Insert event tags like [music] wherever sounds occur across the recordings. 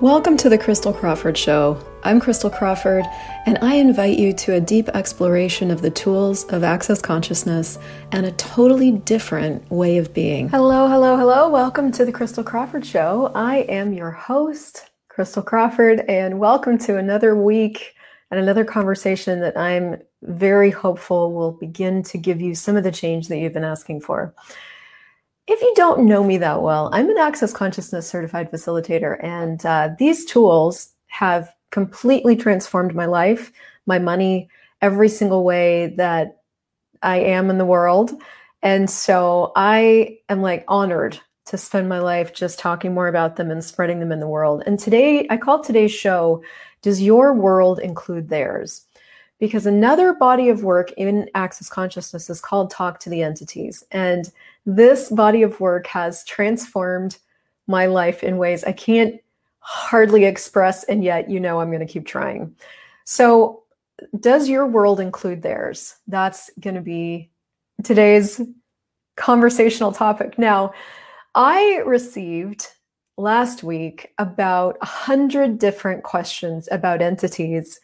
Welcome to the Christel Crawford Show. I'm Christel Crawford, and I invite you to a deep exploration of the tools of access consciousness and a totally different way of being. Hello, hello, hello. Welcome to the Christel Crawford Show. I am your host, Christel Crawford, and welcome to another week and another conversation that I'm very hopeful will begin to give you some of the change that you've been asking for. If you don't know me that well, I'm an Access Consciousness certified facilitator, and uh, these tools have completely transformed my life, my money, every single way that I am in the world. And so I am like honored to spend my life just talking more about them and spreading them in the world. And today, I call today's show, Does Your World Include Theirs? Because another body of work in Access Consciousness is called Talk to the Entities. And this body of work has transformed my life in ways I can't hardly express, and yet you know I'm going to keep trying. So, does your world include theirs? That's going to be today's conversational topic. Now, I received last week about a hundred different questions about entities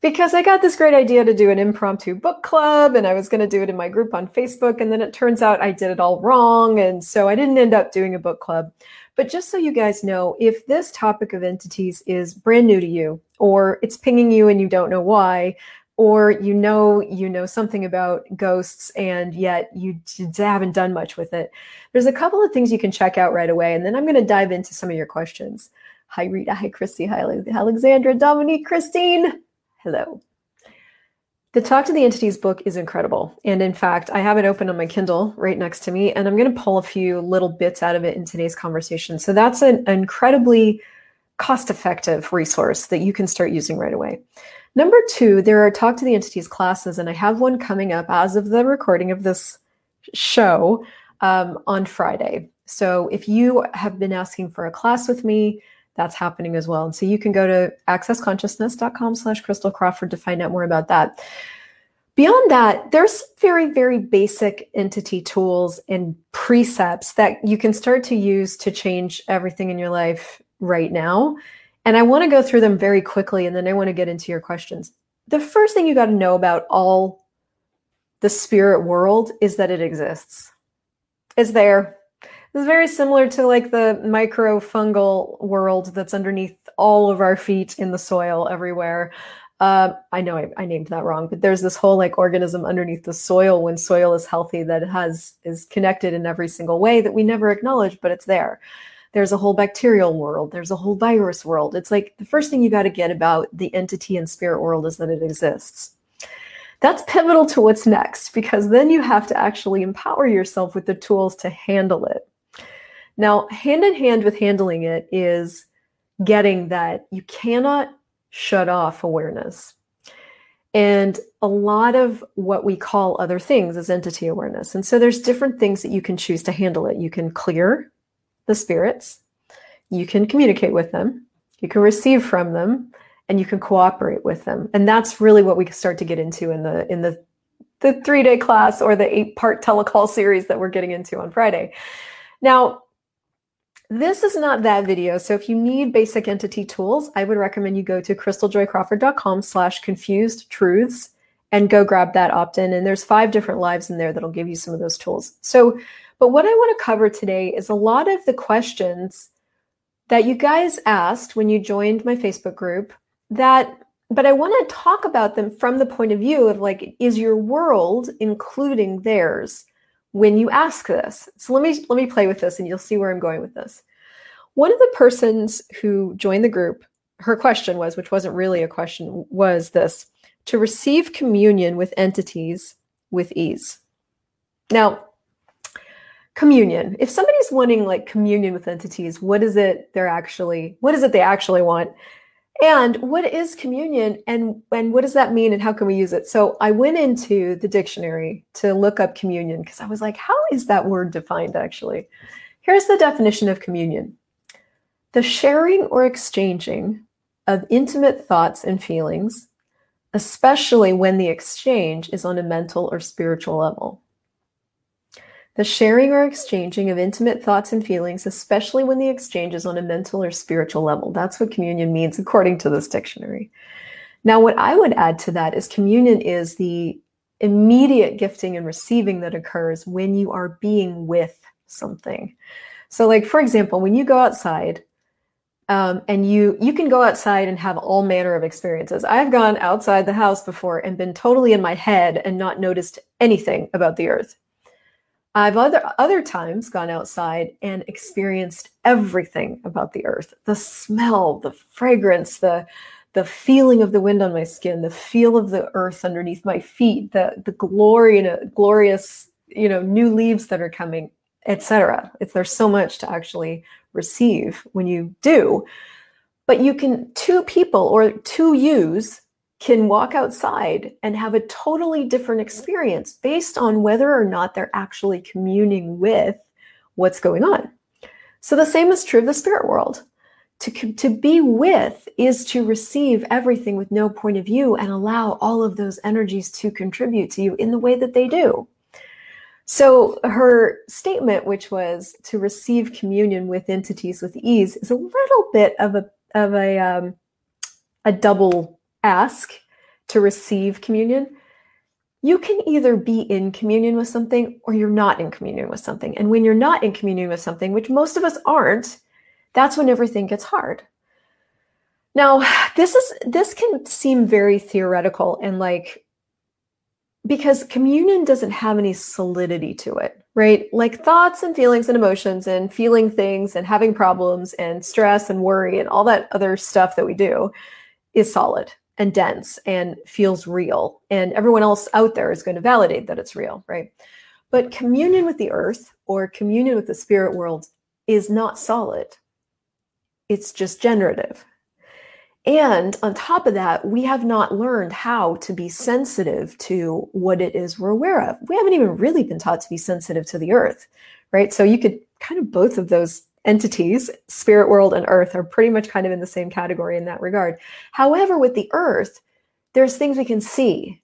because I got this great idea to do an impromptu book club and I was going to do it in my group on Facebook. And then it turns out I did it all wrong. And so I didn't end up doing a book club. But just so you guys know, if this topic of entities is brand new to you, or it's pinging you and you don't know why, or you know you know something about ghosts and yet you haven't done much with it there's a couple of things you can check out right away and then i'm going to dive into some of your questions hi rita hi christy hi alexandra dominique christine Hello. The Talk to the Entities book is incredible. And in fact, I have it open on my Kindle right next to me, and I'm going to pull a few little bits out of it in today's conversation. So that's an incredibly cost effective resource that you can start using right away. Number two, there are Talk to the Entities classes, and I have one coming up as of the recording of this show um, on Friday. So if you have been asking for a class with me, that's happening as well. And so you can go to accessconsciousness.com slash Christel Crawford to find out more about that. Beyond that, there's very, very basic entity tools and precepts that you can start to use to change everything in your life right now. And I want to go through them very quickly and then I want to get into your questions. The first thing you got to know about all the spirit world is that it exists. It's there. It's very similar to like the microfungal world that's underneath all of our feet in the soil everywhere. Uh, I know I, I, named that wrong, but there's this whole like organism underneath the soil when soil is healthy that has is connected in every single way that we never acknowledge, but it's there. There's a whole bacterial world. There's a whole virus world. It's like the first thing you got to get about the entity and spirit world is that it exists. That's pivotal to what's next because then you have to actually empower yourself with the tools to handle it. Now, hand in hand with handling it is getting that you cannot shut off awareness. And a lot of what we call other things is entity awareness. And so there's different things that you can choose to handle it. You can clear the spirits, you can communicate with them, you can receive from them, and you can cooperate with them. And that's really what we start to get into in the in the the 3-day class or the 8-part telecall series that we're getting into on Friday. Now, this is not that video. So if you need basic entity tools, I would recommend you go to christeljoycrawford.com slash confused truths and go grab that opt-in. And there's five different lives in there that'll give you some of those tools. So, but what I want to cover today is a lot of the questions that you guys asked when you joined my Facebook group that but I want to talk about them from the point of view of like, is your world including theirs? When you ask this. So let me let me play with this and you'll see where I'm going with this. One of the persons who joined the group, her question was, which wasn't really a question, was this to receive communion with entities with ease. Now, communion. If somebody's wanting like communion with entities, what is it they're actually what is it they actually want? And what is communion and, and what does that mean and how can we use it? So I went into the dictionary to look up communion because I was like, how is that word defined actually? Here's the definition of communion the sharing or exchanging of intimate thoughts and feelings, especially when the exchange is on a mental or spiritual level. The sharing or exchanging of intimate thoughts and feelings, especially when the exchange is on a mental or spiritual level. That's what communion means, according to this dictionary. Now, what I would add to that is communion is the immediate gifting and receiving that occurs when you are being with something. So, like for example, when you go outside, um, and you you can go outside and have all manner of experiences. I've gone outside the house before and been totally in my head and not noticed anything about the earth. I've other other times gone outside and experienced everything about the earth. The smell, the fragrance, the the feeling of the wind on my skin, the feel of the earth underneath my feet, the the glory and uh, glorious, you know, new leaves that are coming, etc. It's there's so much to actually receive when you do. But you can two people or two yous can walk outside and have a totally different experience based on whether or not they're actually communing with what's going on. So the same is true of the spirit world. To, to be with is to receive everything with no point of view and allow all of those energies to contribute to you in the way that they do. So her statement, which was to receive communion with entities with ease, is a little bit of a of a um, a double ask to receive communion, you can either be in communion with something or you're not in communion with something. And when you're not in communion with something, which most of us aren't, that's when everything gets hard. Now, this is this can seem very theoretical and like because communion doesn't have any solidity to it, right? Like thoughts and feelings and emotions and feeling things and having problems and stress and worry and all that other stuff that we do is solid and dense and feels real. And everyone else out there is going to validate that it's real, right? But communion with the earth or communion with the spirit world is not solid, it's just generative. And on top of that, we have not learned how to be sensitive to what it is we're aware of. We haven't even really been taught to be sensitive to the earth, right? So you could kind of both of those entities, spirit world and earth, are pretty much kind of in the same category in that regard. However, with the earth, there's things we can see.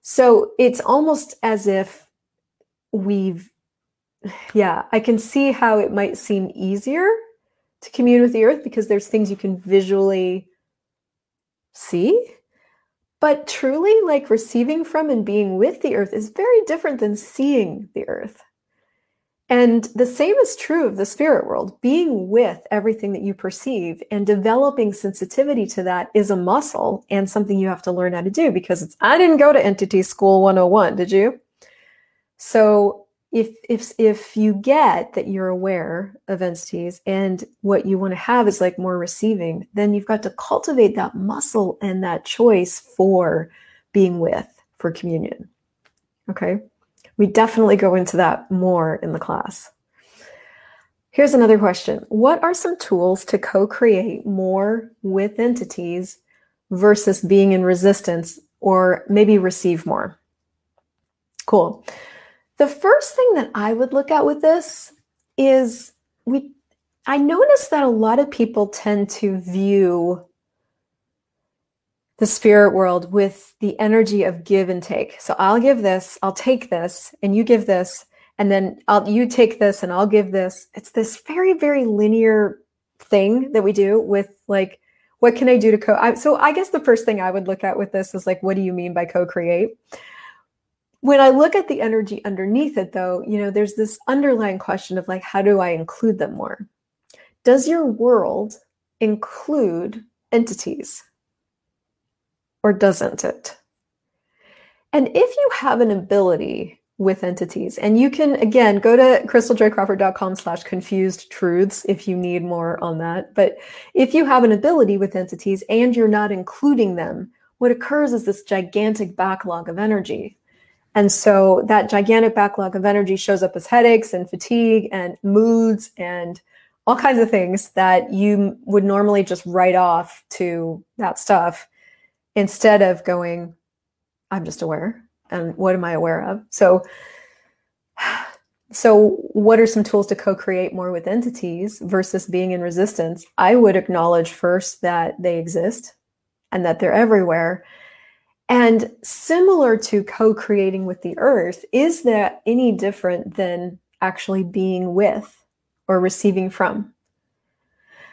So it's almost as if we've, yeah, I can see how it might seem easier to commune with the earth because there's things you can visually see. But truly, like receiving from and being with the earth is very different than seeing the earth. And the same is true of the spirit world. Being with everything that you perceive and developing sensitivity to that is a muscle and something you have to learn how to do because it's, I didn't go to entity school 101, did you? So if, if, if you get that you're aware of entities and what you want to have is like more receiving, then you've got to cultivate that muscle and that choice for being with, for communion. Okay we definitely go into that more in the class. Here's another question What are some tools to co create more with entities versus being in resistance or maybe receive more? Cool. The first thing that I would look at with this is we I notice that a lot of people tend to view the spirit world with the energy of give and take. So I'll give this, I'll take this, and you give this, and then I'll you take this and I'll give this. It's this very very linear thing that we do with like what can I do to co I, so I guess the first thing I would look at with this is like what do you mean by co-create? When I look at the energy underneath it though, you know, there's this underlying question of like how do I include them more? Does your world include entities? Or doesn't it? And if you have an ability with entities, and you can again go to christeljoycrawford.com slash confused truths if you need more on that. But if you have an ability with entities and you're not including them, what occurs is this gigantic backlog of energy. And so that gigantic backlog of energy shows up as headaches and fatigue and moods and all kinds of things that you would normally just write off to that stuff instead of going, I'm just aware. And what am I aware of? So, [sighs] so what are some tools to co-create more with entities versus being in resistance? I would acknowledge first that they exist and that they're everywhere. And similar to co creating with the earth, is that any different than actually being with or receiving from?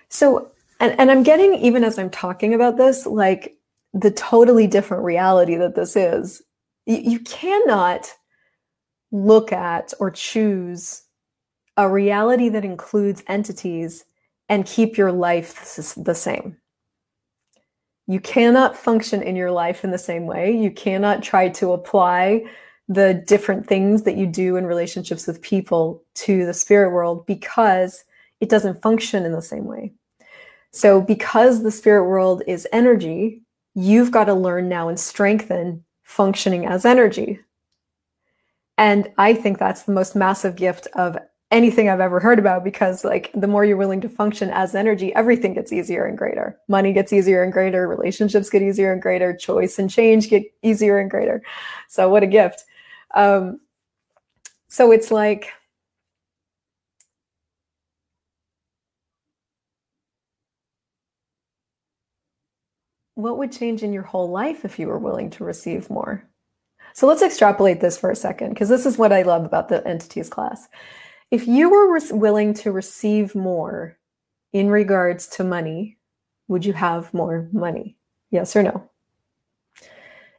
So, and, and I'm getting, even as I'm talking about this, like the totally different reality that this is. You, you cannot look at or choose a reality that includes entities and keep your life the same. You cannot function in your life in the same way. You cannot try to apply the different things that you do in relationships with people to the spirit world because it doesn't function in the same way. So, because the spirit world is energy, you've got to learn now and strengthen functioning as energy. And I think that's the most massive gift of anything I've ever heard about because like the more you're willing to function as energy, everything gets easier and greater. Money gets easier and greater, relationships get easier and greater, choice and change get easier and greater. So what a gift. Um, so it's like what would change in your whole life if you were willing to receive more? So let's extrapolate this for a second, because this is what I love about the entities class. If you were re- willing to receive more in regards to money, would you have more money? Yes or no?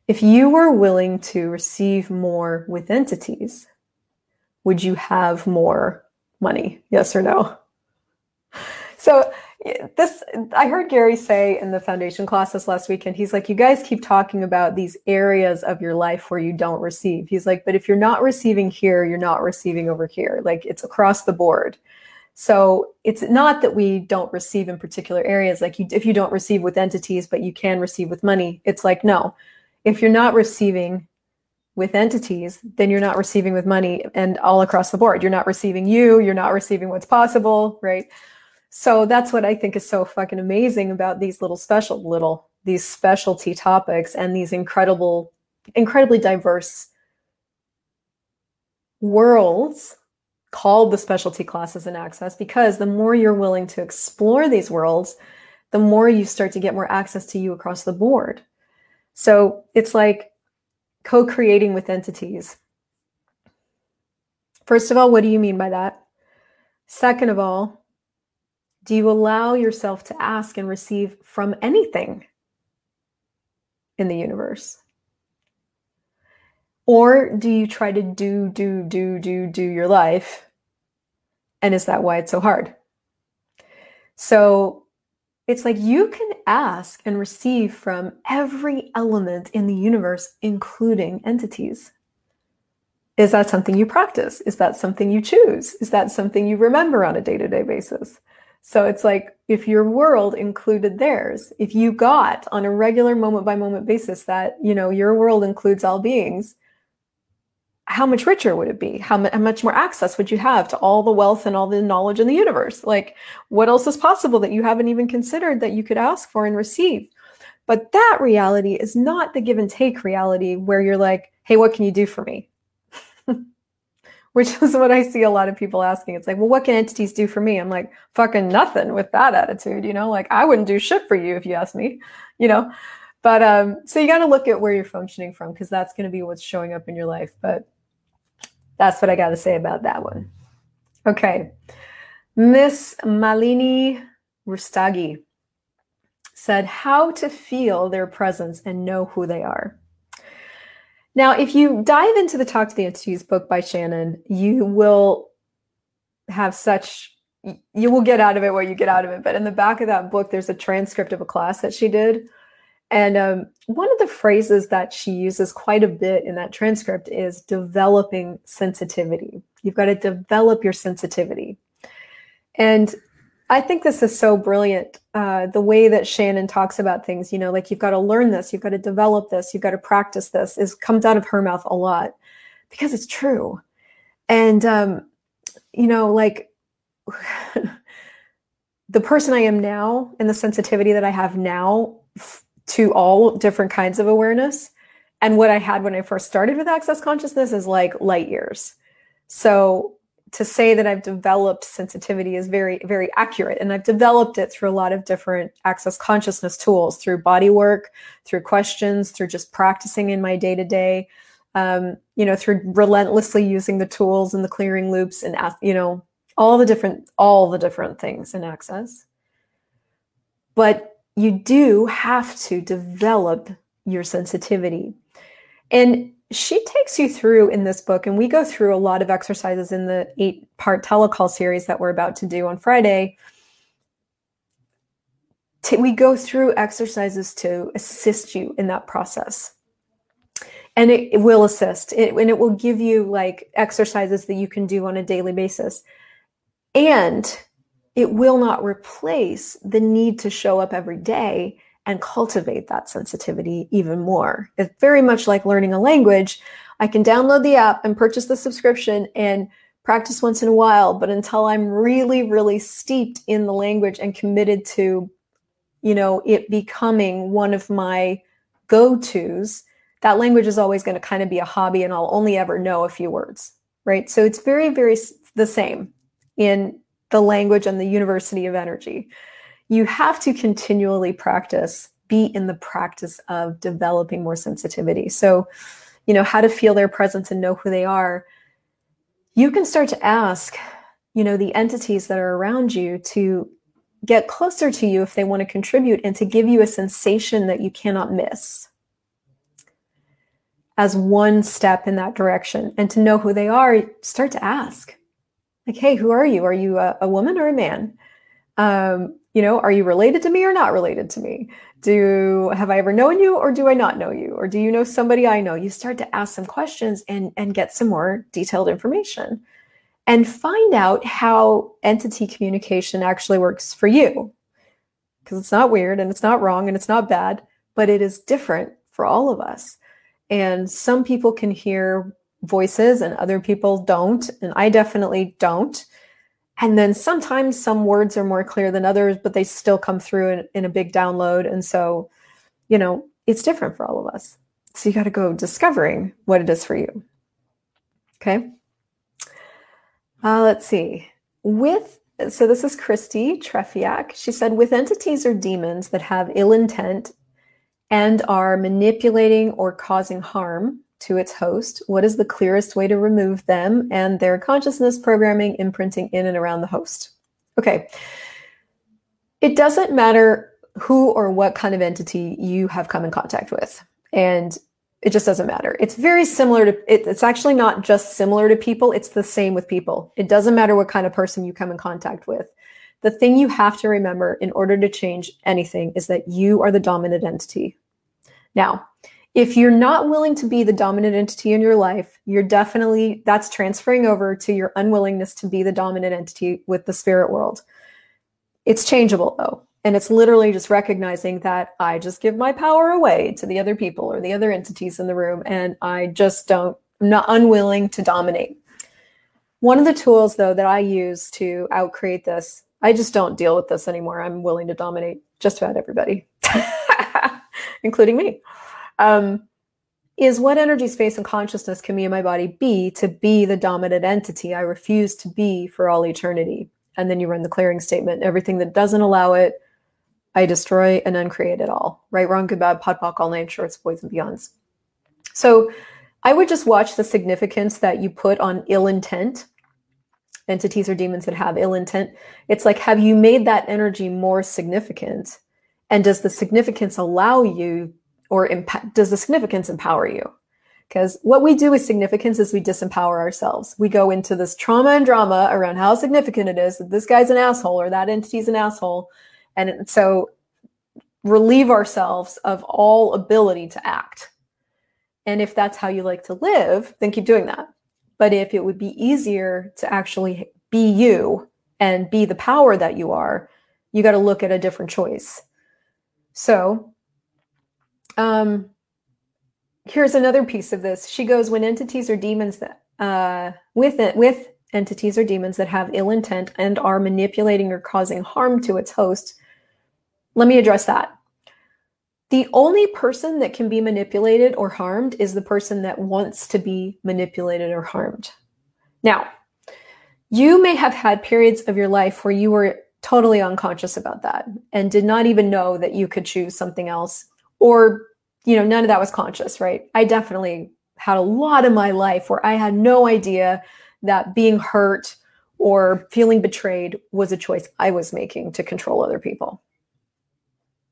If you were willing to receive more with entities, would you have more money? Yes or no? This i heard gary say in the foundation class this last weekend he's like you guys keep talking about these areas of your life where you don't receive. He's like but if you're not receiving here you're not receiving over here. Like it's across the board. So it's not that we don't receive in particular areas like you, if you don't receive with entities but you can receive with money it's like no. If you're not receiving with entities then you're not receiving with money and all across the board. You're not receiving you you're not receiving what's possible right so that's what I think is so fucking amazing about these little special little these specialty topics and these incredible incredibly diverse worlds called the specialty classes and access because the more you're willing to explore these worlds, the more you start to get more access to you across the board. So it's like co creating with entities. First of all, what do you mean by that? Second of all, do you allow yourself to ask and receive from anything in the universe? Or do you try to do, do, do, do, do your life? And is that why it's so hard? So it's like you can ask and receive from every element in the universe, including entities. Is that something you practice? Is that something you choose? Is that something you remember on a day to day basis? So it's like if your world included theirs, if you got on a regular moment by moment basis that, you know, your world includes all beings, how much richer would it be? How, much more access would you have to all the wealth and all the knowledge in the universe? Like, what else is possible that you haven't even considered that you could ask for and receive? But that reality is not the give and take reality where you're like, hey, what can you do for me? Which is what I see a lot of people asking. It's like, well, what can entities do for me? I'm like, fucking nothing with that attitude, you know, like I wouldn't do shit for you if you asked me, you know. But um, so you got to look at where you're functioning from because that's going to be what's showing up in your life. But that's what I got to say about that one. Okay. Miss Malini Rustagi said, How to feel their presence and know who they are. Now, if you dive into the Talk to the Entities book by Shannon, you will have such you will get out of it what you get out of it. But in the back of that book, there's a transcript of a class that she did. And um, one of the phrases that she uses quite a bit in that transcript is developing sensitivity. You've got to develop your sensitivity. And I think this is so brilliant. Uh, the way that Shannon talks about things, you know, like you've got to learn this, you've got to develop this, you've got to practice this, is comes out of her mouth a lot because it's true. And um, you know, like [sighs] the person I am now and the sensitivity that I have now f- to all different kinds of awareness and what I had when I first started with access consciousness is like light years. So to say that I've developed sensitivity is very, very accurate. And I've developed it through a lot of different access consciousness tools, through body work, through questions, through just practicing in my day to day, you know, through relentlessly using the tools and the clearing loops and, you know, all the different, all the different things in access. But you do have to develop your sensitivity. And she takes you through in this book, and we go through a lot of exercises in the eight part telecall series that we're about to do on Friday. We go through exercises to assist you in that process. And it, it will assist, it, and it will give you like exercises that you can do on a daily basis. And it will not replace the need to show up every day and cultivate that sensitivity even more. It's very much like learning a language. I can download the app and purchase the subscription and practice once in a while, but until I'm really, really steeped in the language and committed to, you know, it becoming one of my go tos, that language is always going to kind of be a hobby and I'll only ever know a few words, right? So it's very, very the same in the language and the university of energy you have to continually practice, be in the practice of developing more sensitivity. So, you know, how to feel their presence and know who they are. You can start to ask, you know, the entities that are around you to get closer to you if they want to contribute and to give you a sensation that you cannot miss as one step in that direction and to know who they are start to ask like hey who are you are you a, a woman or a man um, you know are you related to me or not related to me? Do have i ever known you or do i not know you? Or do you know somebody i know? You start to ask some questions and and get some more detailed information and find out how entity communication actually works for you. Because it's not weird and it's not wrong and it's not bad but it is different for all of us. And some people can hear voices and other people don't and i definitely don't and then sometimes some words are more clear than others, but they still come through in, in a big download. And so, you know, it's different for all of us. So you got to go discovering what it is for you. Okay. Uh, let's see. With so this is Christy Trefiak. She said, with entities or demons that have ill intent and are manipulating or causing harm, to its host, what is the clearest way to remove them and their consciousness programming imprinting in and around the host? Okay. It doesn't matter who or what kind of entity you have come in contact with. And it just doesn't matter. It's very similar to, it, it's actually not just similar to people, it's the same with people. It doesn't matter what kind of person you come in contact with. The thing you have to remember in order to change anything is that you are the dominant entity. Now, if you're not willing to be the dominant entity in your life, you're definitely that's transferring over to your unwillingness to be the dominant entity with the spirit world. It's changeable though. And it's literally just recognizing that I just give my power away to the other people or the other entities in the room. And I just don't, I'm not unwilling to dominate. One of the tools though that I use to outcreate this, I just don't deal with this anymore. I'm willing to dominate just about everybody, [laughs] including me um, is what energy, space, and consciousness can me and my body be to be the dominant entity I refuse to be for all eternity? And then you run the clearing statement. Everything that doesn't allow it, I destroy and uncreate it all. Right, wrong, good, bad, POD POC, all nine shorts, boys, and beyonds. So I would just watch the significance that you put on ill intent, entities or demons that have ill intent. It's like, have you made that energy more significant? And does the significance allow you or imp- does the significance empower you? Because what we do with significance is we disempower ourselves. We go into this trauma and drama around how significant it is that this guy's an asshole or that entity's an asshole. And so relieve ourselves of all ability to act. And if that's how you like to live, then keep doing that. But if it would be easier to actually be you and be the power that you are, you got to look at a different choice. So um, here's another piece of this. She goes, when entities or demons that uh, with it with entities or demons that have ill intent and are manipulating or causing harm to its host. Let me address that. The only person that can be manipulated or harmed is the person that wants to be manipulated or harmed. Now, You may have had periods of your life where you were totally unconscious about that and did not even know that you could choose something else or you know none of that was conscious right? I definitely had a lot of my life where i had no idea that being hurt or feeling betrayed was a choice i was making to control other people.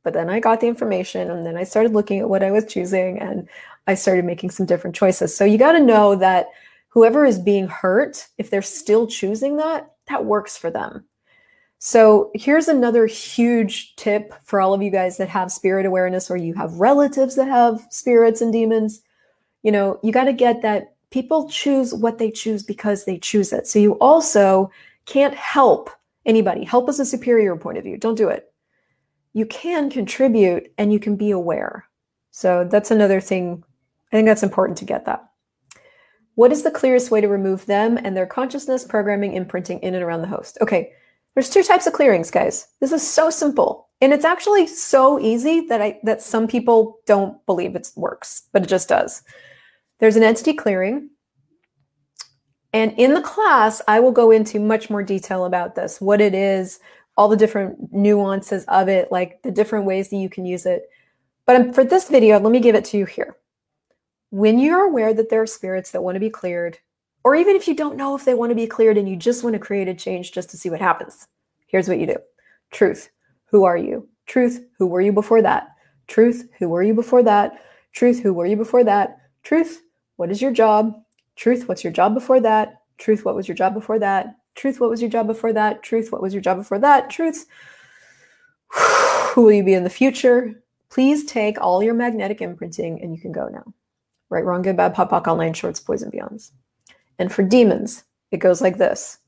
But then i got the information and then i started looking at what i was choosing and i started making some different choices. So you got to know that whoever is being hurt if they're still choosing that that works for them so here's another huge tip for all of you guys that have spirit awareness or you have relatives that have spirits and demons. You know, you got to get that people choose what they choose because they choose it. So you also can't help anybody. Help is a superior point of view. Don't do it. You can contribute and you can be aware. So that's another thing. I think that's important to get that. What is the clearest way to remove them and their consciousness, programming, imprinting in and around the host? Okay, there's two types of clearings, guys. This is so simple. And it's actually so easy that I that some people don't believe it works, but it just does. There's an entity clearing. And in the class, I will go into much more detail about this, what it is, all the different nuances of it, like the different ways that you can use it. But for this video, let me give it to you here. When you're aware that there are spirits that want to be cleared, or even if you don't know if they want to be cleared and you just want to create a change just to see what happens, here's what you do Truth, who are you? Truth, who were you before that? Truth, who were you before that? Truth, who were you before that? Truth, what is your job? Truth, what's your job before that? Truth, what was your job before that? Truth, what was your job before that? Truth, what was your job before that? Truth, [sighs] who will you be in the future? Please take all your magnetic imprinting and you can go now. Right, wrong, good, bad, POD, POC, online, shorts, poison, beyonds. And for demons, it goes like this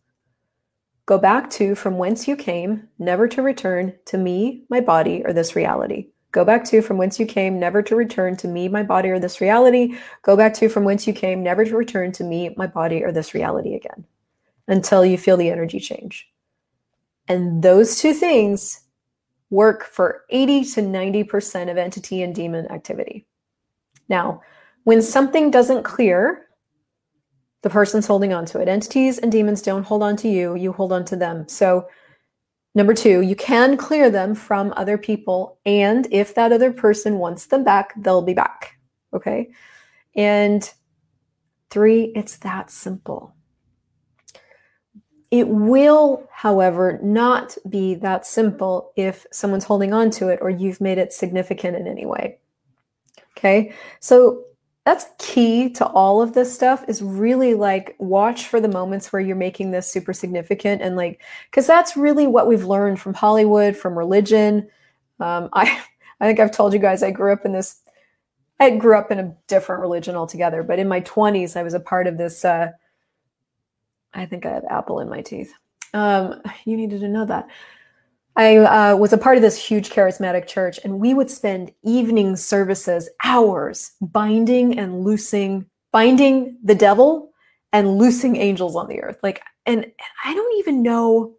Go back to from whence you came, never to return to me, my body, or this reality. Go back to from whence you came, never to return to me, my body, or this reality. Go back to from whence you came, never to return to me, my body, or this reality again until you feel the energy change. And those two things work for 80 to 90% of entity and demon activity. Now, when something doesn't clear, the person's holding on to it. Entities and demons don't hold on to you, you hold on to them. So, number two, you can clear them from other people. And if that other person wants them back, they'll be back. Okay. And three, it's that simple. It will, however, not be that simple if someone's holding on to it or you've made it significant in any way. Okay. So that's key to all of this stuff is really like watch for the moments where you're making this super significant and like because that's really what we've learned from hollywood from religion. Um, [laughs] i i think i've told you guys i grew up in this i grew up in a different religion altogether but in my 20s i was a part of this uh, i think i have apple in my teeth. Um, [sighs] you needed to know that I uh, was a part of this huge charismatic church, and we would spend evening services, hours, binding and loosing, binding the devil and loosing angels on the earth. Like, and I don't even know.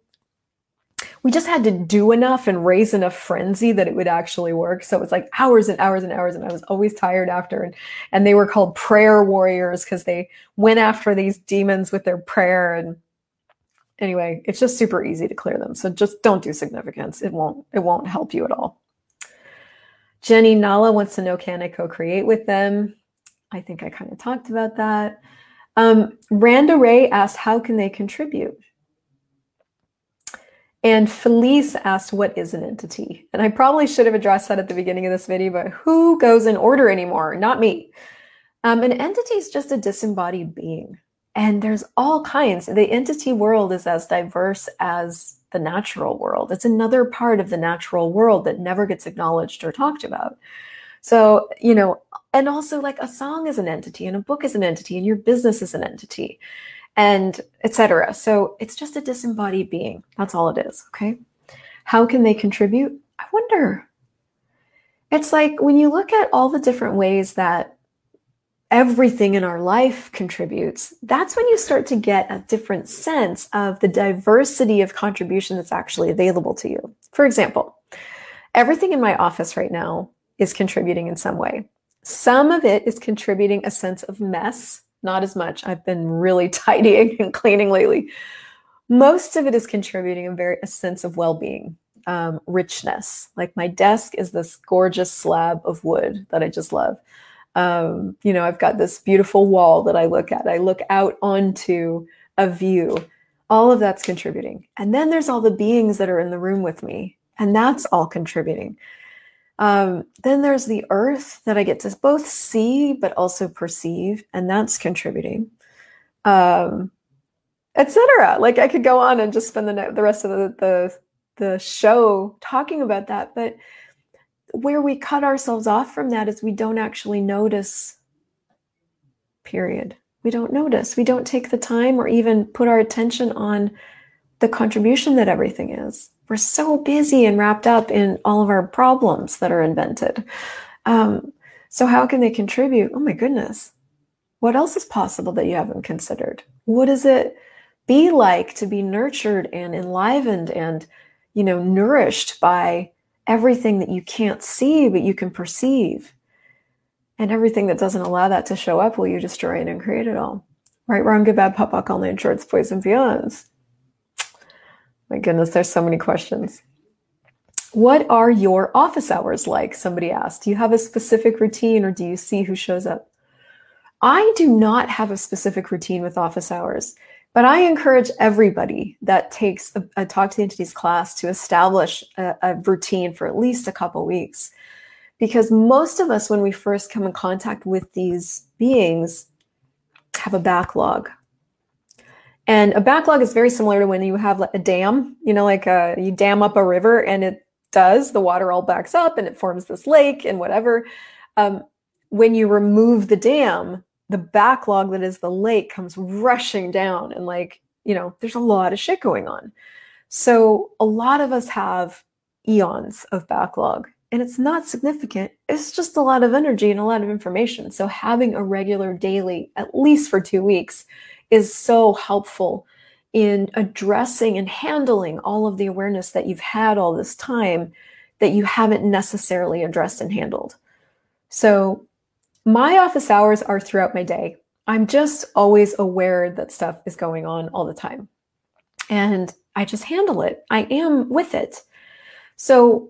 We just had to do enough and raise enough frenzy that it would actually work. So it was like hours and hours and hours, and I was always tired after. And, and they were called prayer warriors because they went after these demons with their prayer and anyway, it's just super easy to clear them. So just don't do significance. It won't it won't help you at all. Jenny Nala wants to know can I co-create with them? I think I kind of talked about that. Um, Randa Ray asked, how can they contribute? And Felice asked, what is an entity? And I probably should have addressed that at the beginning of this video, but who goes in order anymore? Not me. Um, an entity is just a disembodied being. And there's all kinds. The entity world is as diverse as the natural world. It's another part of the natural world that never gets acknowledged or talked about. So, you know, and also like a song is an entity and a book is an entity and your business is an entity and etc. So it's just a disembodied being. That's all it is. Okay. How can they contribute? I wonder. It's like when you look at all the different ways that everything in our life contributes, that's when you start to get a different sense of the diversity of contribution that's actually available to you. For example, everything in my office right now is contributing in some way. Some of it is contributing a sense of mess, not as much. I've been really [laughs] tidying and cleaning lately. most of it is contributing a very a sense of well-being um, richness like my desk is this gorgeous slab of wood that i just love um, you know i've got this beautiful wall that i look at. I look out onto a view. All of that's contributing. And then there's all the beings that are in the room with me and that's all contributing. Um, then there's the earth that i get to both see but also perceive and that's contributing. Um, etc. Like I could go on and just spend the the rest of the, the the show talking about that, but where we cut ourselves off from that is we don't actually notice. Period. We don't notice. We don't take the time or even put our attention on the contribution that everything is. We're so busy and wrapped up in all of our problems that are invented. Um, so, how can they contribute? Oh my goodness. What else is possible that you haven't considered? what does it be like to be nurtured and enlivened and you know nourished by everything that you can't see but you can perceive. And everything that doesn't allow that to show up will you destroy it and create it all. Right wrong good bad pop all in shorts boys and beyonds my goodness there's so many questions. What are your office hours like? Somebody asked. Do you have a specific routine or do you see who shows up? I do not have a specific routine with office hours but I encourage everybody that takes a, a Talk to the Entities class to establish a, a routine for at least a couple weeks. Because most of us, when we first come in contact with these beings, have a backlog. And a backlog is very similar to when you have a dam, you know, like a, uh, you dam up a river and it does, the water all backs up and it forms this lake and whatever. Um, when you remove the dam, the backlog that is the lake comes rushing down and like you know there's a lot of shit going on. So a lot of us have eons of backlog and it's not significant. It's just a lot of energy and a lot of information. So having a regular daily at least for two weeks is so helpful in addressing and handling all of the awareness that you've had all this time that you haven't necessarily addressed and handled. So my office hours are throughout my day. I'm just always aware that stuff is going on all the time. And I just handle it. I am with it. So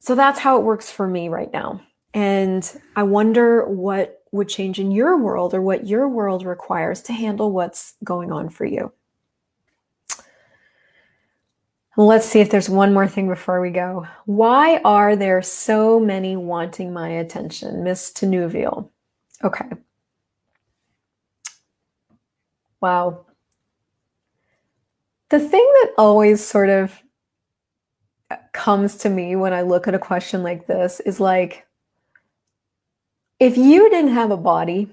so that's how it works for me right now. And I wonder what would change in your world or what your world requires to handle what's going on for you. Let's see if there's one more thing before we go. Why are there so many wanting my attention? Miss Tenuvial. Okay. Wow. The thing that always sort of uh, comes to me when I look at a question like this is like, if you didn't have a body,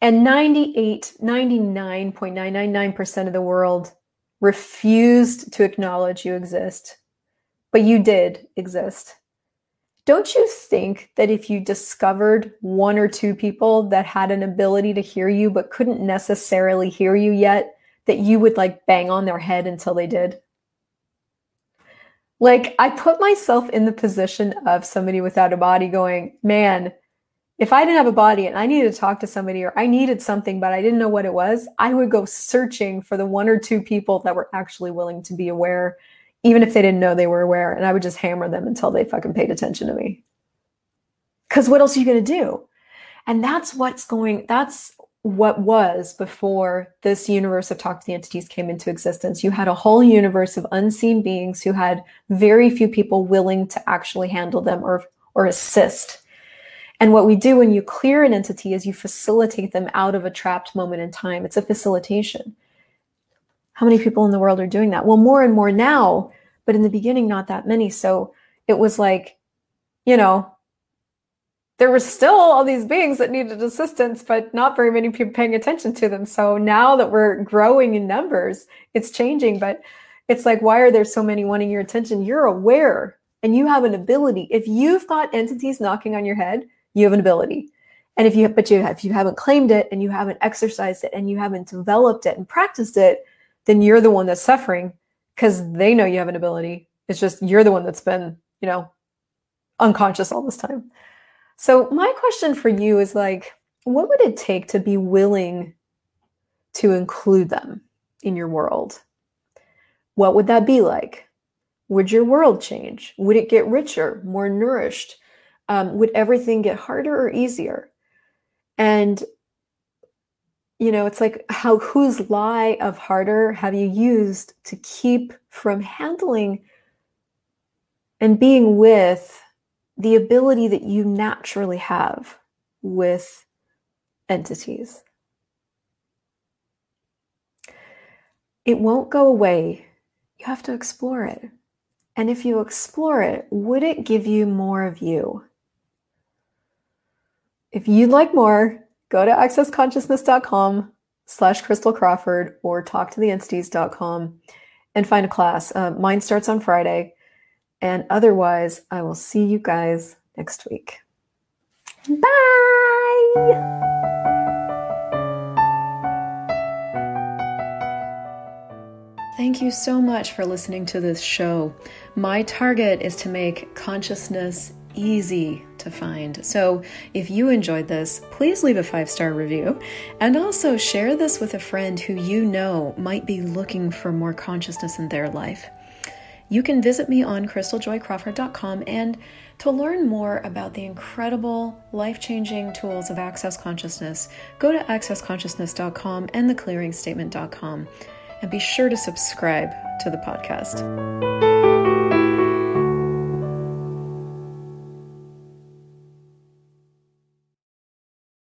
and 98, 99.999% of the world refused to acknowledge you exist, but you did exist. Don't you think that if you discovered one or two people that had an ability to hear you but couldn't necessarily hear you yet, that you would like bang on their head until they did? Like, I put myself in the position of somebody without a body going, man, if I didn't have a body and I needed to talk to somebody or I needed something, but I didn't know what it was, I would go searching for the one or two people that were actually willing to be aware, even if they didn't know they were aware. And I would just hammer them until they fucking paid attention to me. Because what else are you going to do? And that's what's going, that's what was before this universe of Talk to the Entities came into existence. You had a whole universe of unseen beings who had very few people willing to actually handle them or, or assist and what we do when you clear an entity is you facilitate them out of a trapped moment in time. It's a facilitation. How many people in the world are doing that? Well, more and more now, but in the beginning, not that many. So it was like, you know, there were still all these beings that needed assistance, but not very many people paying attention to them. So now that we're growing in numbers, it's changing. But it's like, why are there so many wanting your attention? You're aware and you have an ability. If you've got entities knocking on your head, you have an ability and if you but you if you haven't claimed it and you haven't exercised it and you haven't developed it and practiced it then you're the one that's suffering because they know you have an ability it's just you're the one that's been you know unconscious all this time so my question for you is like what would it take to be willing to include them in your world, what would that be like? Would your world change? Would it get richer, more nourished? Um, would everything get harder or easier? And you know, it's like how whose lie of harder have you used to keep from handling and being with the ability that you naturally have with entities? It won't go away. You have to explore it. And if you explore it, would it give you more of you? If you'd like more, go to accessconsciousness.com slash Christel Crawford or talktotheentities.com and find a class. Uh, mine starts on Friday. And otherwise, I will see you guys next week. Bye. Thank you so much for listening to this show. My target is to make consciousness easy to find. So if you enjoyed this, please leave a five star review and also share this with a friend who you know might be looking for more consciousness in their life. You can visit me on christeljoycrawford.com and to learn more about the incredible life changing tools of Access Consciousness, go to accessconsciousness.com and theclearingstatement.com and be sure to subscribe to the podcast.